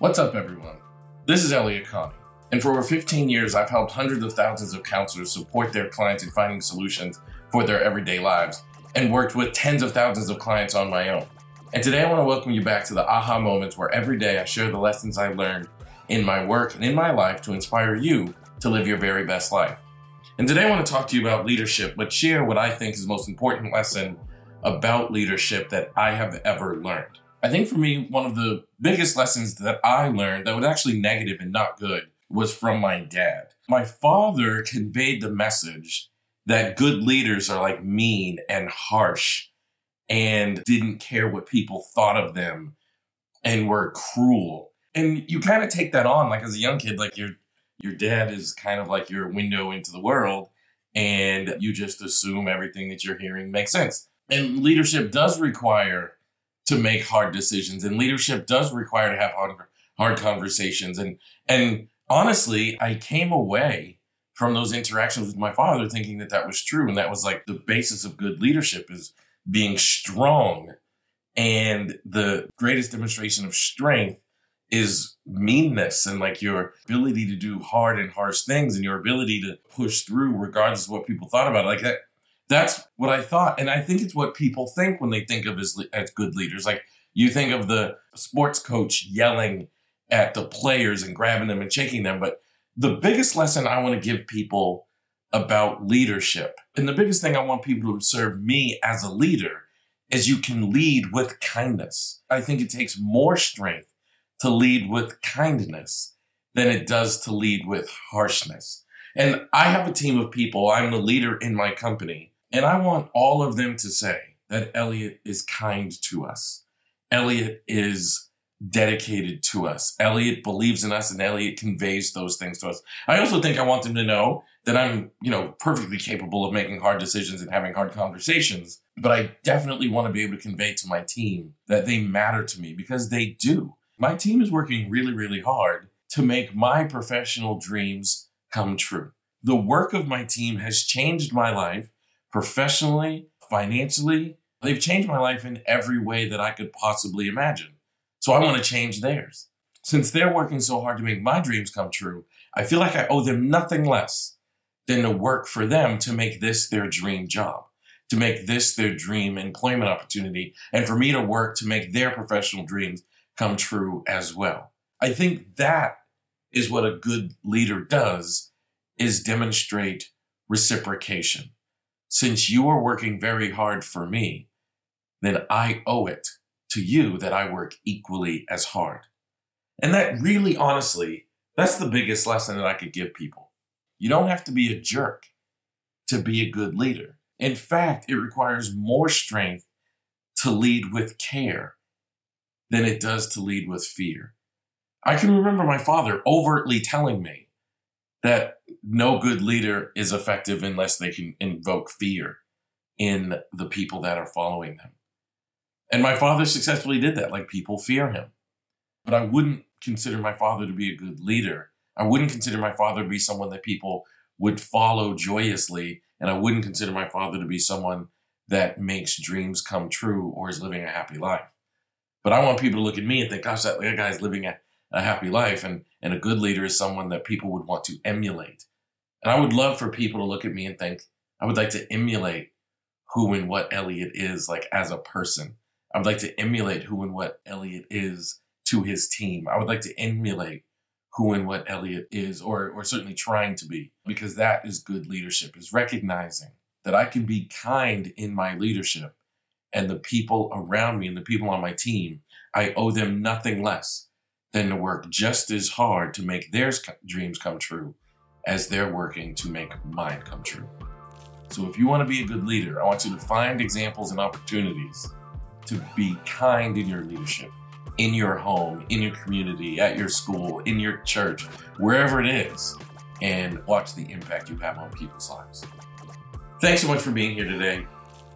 What's up, everyone? This is Elliott Connie, and for over 15 years, I've helped hundreds of thousands of counselors support their clients in finding solutions for their everyday lives and worked with tens of thousands of clients on my own. And today, I want to welcome you back to the aha moments where every day I share the lessons I learned in my work and in my life to inspire you to live your very best life. And today, I want to talk to you about leadership, but share what I think is the most important lesson about leadership that I have ever learned. I think for me, one of the biggest lessons that I learned that was actually negative and not good was from my dad. My father conveyed the message that good leaders are like mean and harsh and didn't care what people thought of them and were cruel. And you kind of take that on like as a young kid like your your dad is kind of like your window into the world and you just assume everything that you're hearing makes sense. And leadership does require to make hard decisions. And leadership does require to have hard, hard conversations. And and honestly i came away from those interactions with my father thinking that that was true and that was like the basis of good leadership is being strong. And the greatest demonstration of strength is meanness and like your ability to do hard and harsh things and your ability to push through regardless of what people thought about it. Like that that's what I thought. And I think it's what people think when they think of as, as good leaders. Like you think of the sports coach yelling at the players and grabbing them and shaking them. But the biggest lesson I want to give people about leadership, and the biggest thing I want people to observe me as a leader, is you can lead with kindness. I think it takes more strength to lead with kindness than it does to lead with harshness. And I have a team of people, I'm the leader in my company and I want all of them to say that Elliott is kind to us. Elliott is dedicated to us. Elliott believes in us and Elliott conveys those things to us. I also think I want them to know that I'm, you know, perfectly capable of making hard decisions and having hard conversations, but I definitely want to be able to convey to my team that they matter to me because they do. My team is working really, really hard to make my professional dreams come true. The work of my team has changed my life professionally, financially. They've changed my life in every way that I could possibly imagine. So I want to change theirs. Since they're working so hard to make my dreams come true, I feel like I owe them nothing less than to work for them to make this their dream job, to make this their dream employment opportunity, and for me to work to make their professional dreams come true as well. I think that is what a good leader does is demonstrate reciprocation since you are working very hard for me, then I owe it to you that I work equally as hard. And that really, honestly, that's the biggest lesson that I could give people. You don't have to be a jerk to be a good leader. In fact, it requires more strength to lead with care than it does to lead with fear. I can remember my father overtly telling me, that no good leader is effective unless they can invoke fear in the people that are following them. And my father successfully did that. Like people fear him. But I wouldn't consider my father to be a good leader. I wouldn't consider my father to be someone that people would follow joyously. And I wouldn't consider my father to be someone that makes dreams come true or is living a happy life. But I want people to look at me and think, gosh, that guy's living a a happy life. And, and a good leader is someone that people would want to emulate. And I would love for people to look at me and think, I would like to emulate who and what Elliott is like as a person. I would like to emulate who and what Elliott is to his team. I would like to emulate who and what Elliott is, or, or certainly trying to be, because that is good leadership, is recognizing that I can be kind in my leadership and the people around me and the people on my team, I owe them nothing less than to work just as hard to make their dreams come true as they're working to make mine come true. So, if you want to be a good leader, I want you to find examples and opportunities to be kind in your leadership, in your home, in your community, at your school, in your church, wherever it is, and watch the impact you have on people's lives. Thanks so much for being here today.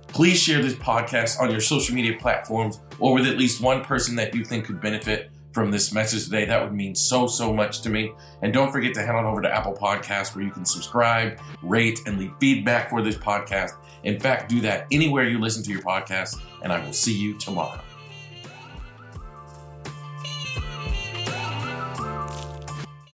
Please share this podcast on your social media platforms or with at least one person that you think could benefit from this message today. That would mean so, so much to me. And don't forget to head on over to Apple Podcasts where you can subscribe, rate, and leave feedback for this podcast. In fact, do that anywhere you listen to your podcast, and I will see you tomorrow.